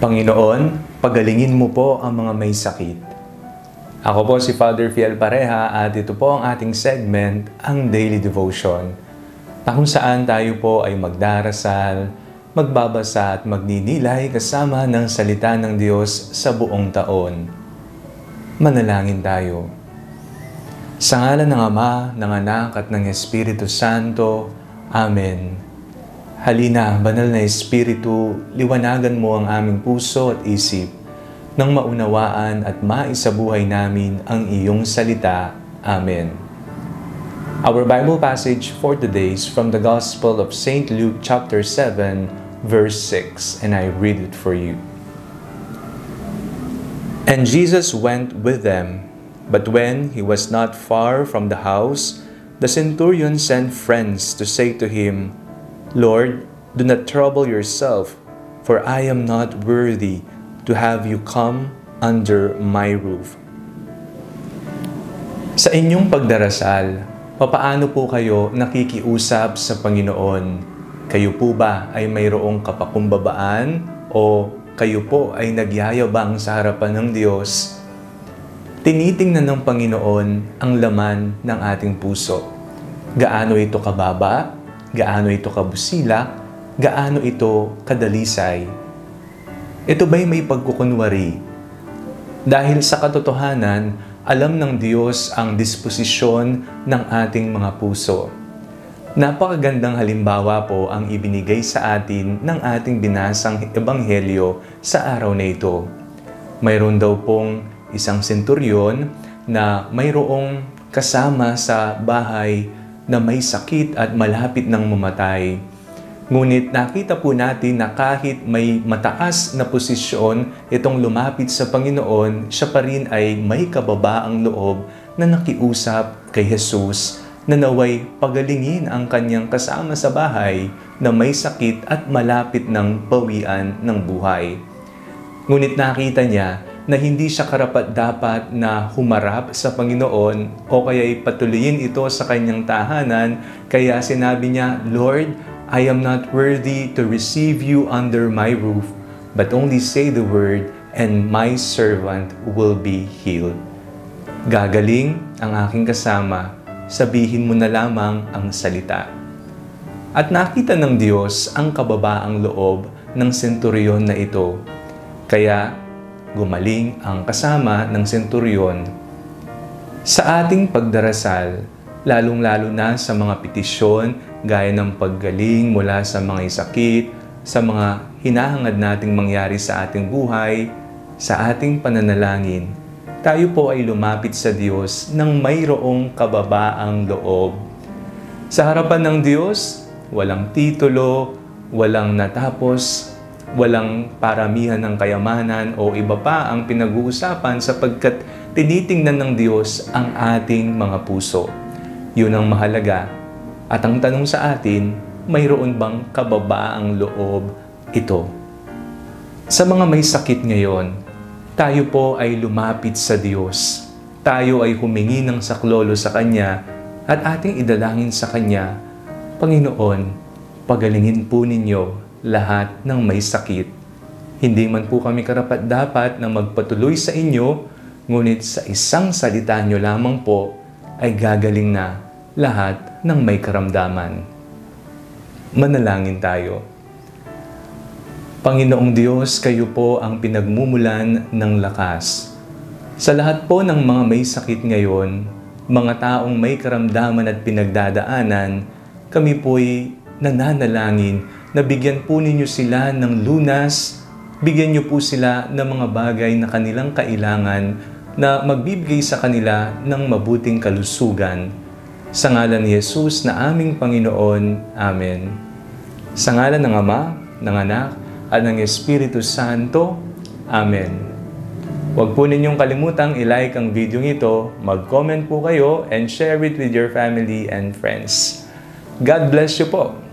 Panginoon, pagalingin mo po ang mga may sakit. Ako po si Father Fiel Pareha at ito po ang ating segment, ang Daily Devotion, na kung saan tayo po ay magdarasal, magbabasa at magninilay kasama ng salita ng Diyos sa buong taon. Manalangin tayo. Sa ngalan ng Ama, ng Anak at ng Espiritu Santo. Amen. Halina, banal na Espiritu, liwanagan mo ang aming puso at isip nang maunawaan at maisabuhay namin ang iyong salita. Amen. Our Bible passage for today is from the Gospel of St. Luke chapter 7, verse 6, and I read it for you. And Jesus went with them, but when he was not far from the house, the centurion sent friends to say to him, Lord, do not trouble yourself, for I am not worthy to have you come under my roof. Sa inyong pagdarasal, papaano po kayo nakikiusap sa Panginoon? Kayo po ba ay mayroong kapakumbabaan o kayo po ay nagyayabang sa harapan ng Diyos? Tinitingnan ng Panginoon ang laman ng ating puso. Gaano ito kababa? Gaano ito kabusila? Gaano ito kadalisay? Ito ba'y may pagkukunwari? Dahil sa katotohanan, alam ng Diyos ang disposisyon ng ating mga puso. Napakagandang halimbawa po ang ibinigay sa atin ng ating binasang ebanghelyo sa araw na ito. Mayroon daw pong isang senturyon na mayroong kasama sa bahay na may sakit at malapit ng mamatay. Ngunit nakita po natin na kahit may mataas na posisyon itong lumapit sa Panginoon, siya pa rin ay may kababaang loob na nakiusap kay Jesus na naway pagalingin ang kanyang kasama sa bahay na may sakit at malapit ng bawian ng buhay. Ngunit nakita niya na hindi siya karapat-dapat na humarap sa Panginoon o kaya'y patuloyin ito sa kanyang tahanan, kaya sinabi niya, Lord, I am not worthy to receive you under my roof, but only say the word, and my servant will be healed. Gagaling ang aking kasama, sabihin mo na lamang ang salita. At nakita ng Diyos ang kababaang loob ng senturyon na ito. Kaya gumaling ang kasama ng senturyon. Sa ating pagdarasal, lalong-lalo na sa mga petisyon gaya ng paggaling mula sa mga sakit, sa mga hinahangad nating mangyari sa ating buhay, sa ating pananalangin, tayo po ay lumapit sa Diyos ng mayroong kababaang loob. Sa harapan ng Diyos, walang titulo, walang natapos, walang paramihan ng kayamanan o iba pa ang pinag-uusapan sapagkat tinitingnan ng Diyos ang ating mga puso. Yun ang mahalaga at ang tanong sa atin, mayroon bang kababaang loob ito? Sa mga may sakit ngayon, tayo po ay lumapit sa Diyos. Tayo ay humingi ng saklolo sa Kanya at ating idalangin sa Kanya, Panginoon, pagalingin po ninyo lahat ng may sakit. Hindi man po kami karapat dapat na magpatuloy sa inyo, ngunit sa isang salita nyo lamang po ay gagaling na lahat ng may karamdaman. Manalangin tayo. Panginoong Diyos, kayo po ang pinagmumulan ng lakas. Sa lahat po ng mga may sakit ngayon, mga taong may karamdaman at pinagdadaanan, kami po'y nananalangin na bigyan po ninyo sila ng lunas, bigyan niyo po sila ng mga bagay na kanilang kailangan na magbibigay sa kanila ng mabuting kalusugan sa ngalan ni Jesus na aming Panginoon. Amen. Sa ngalan ng Ama, ng Anak, at ng Espiritu Santo. Amen. Huwag po ninyong kalimutang ilike ang video ito, mag-comment po kayo, and share it with your family and friends. God bless you po.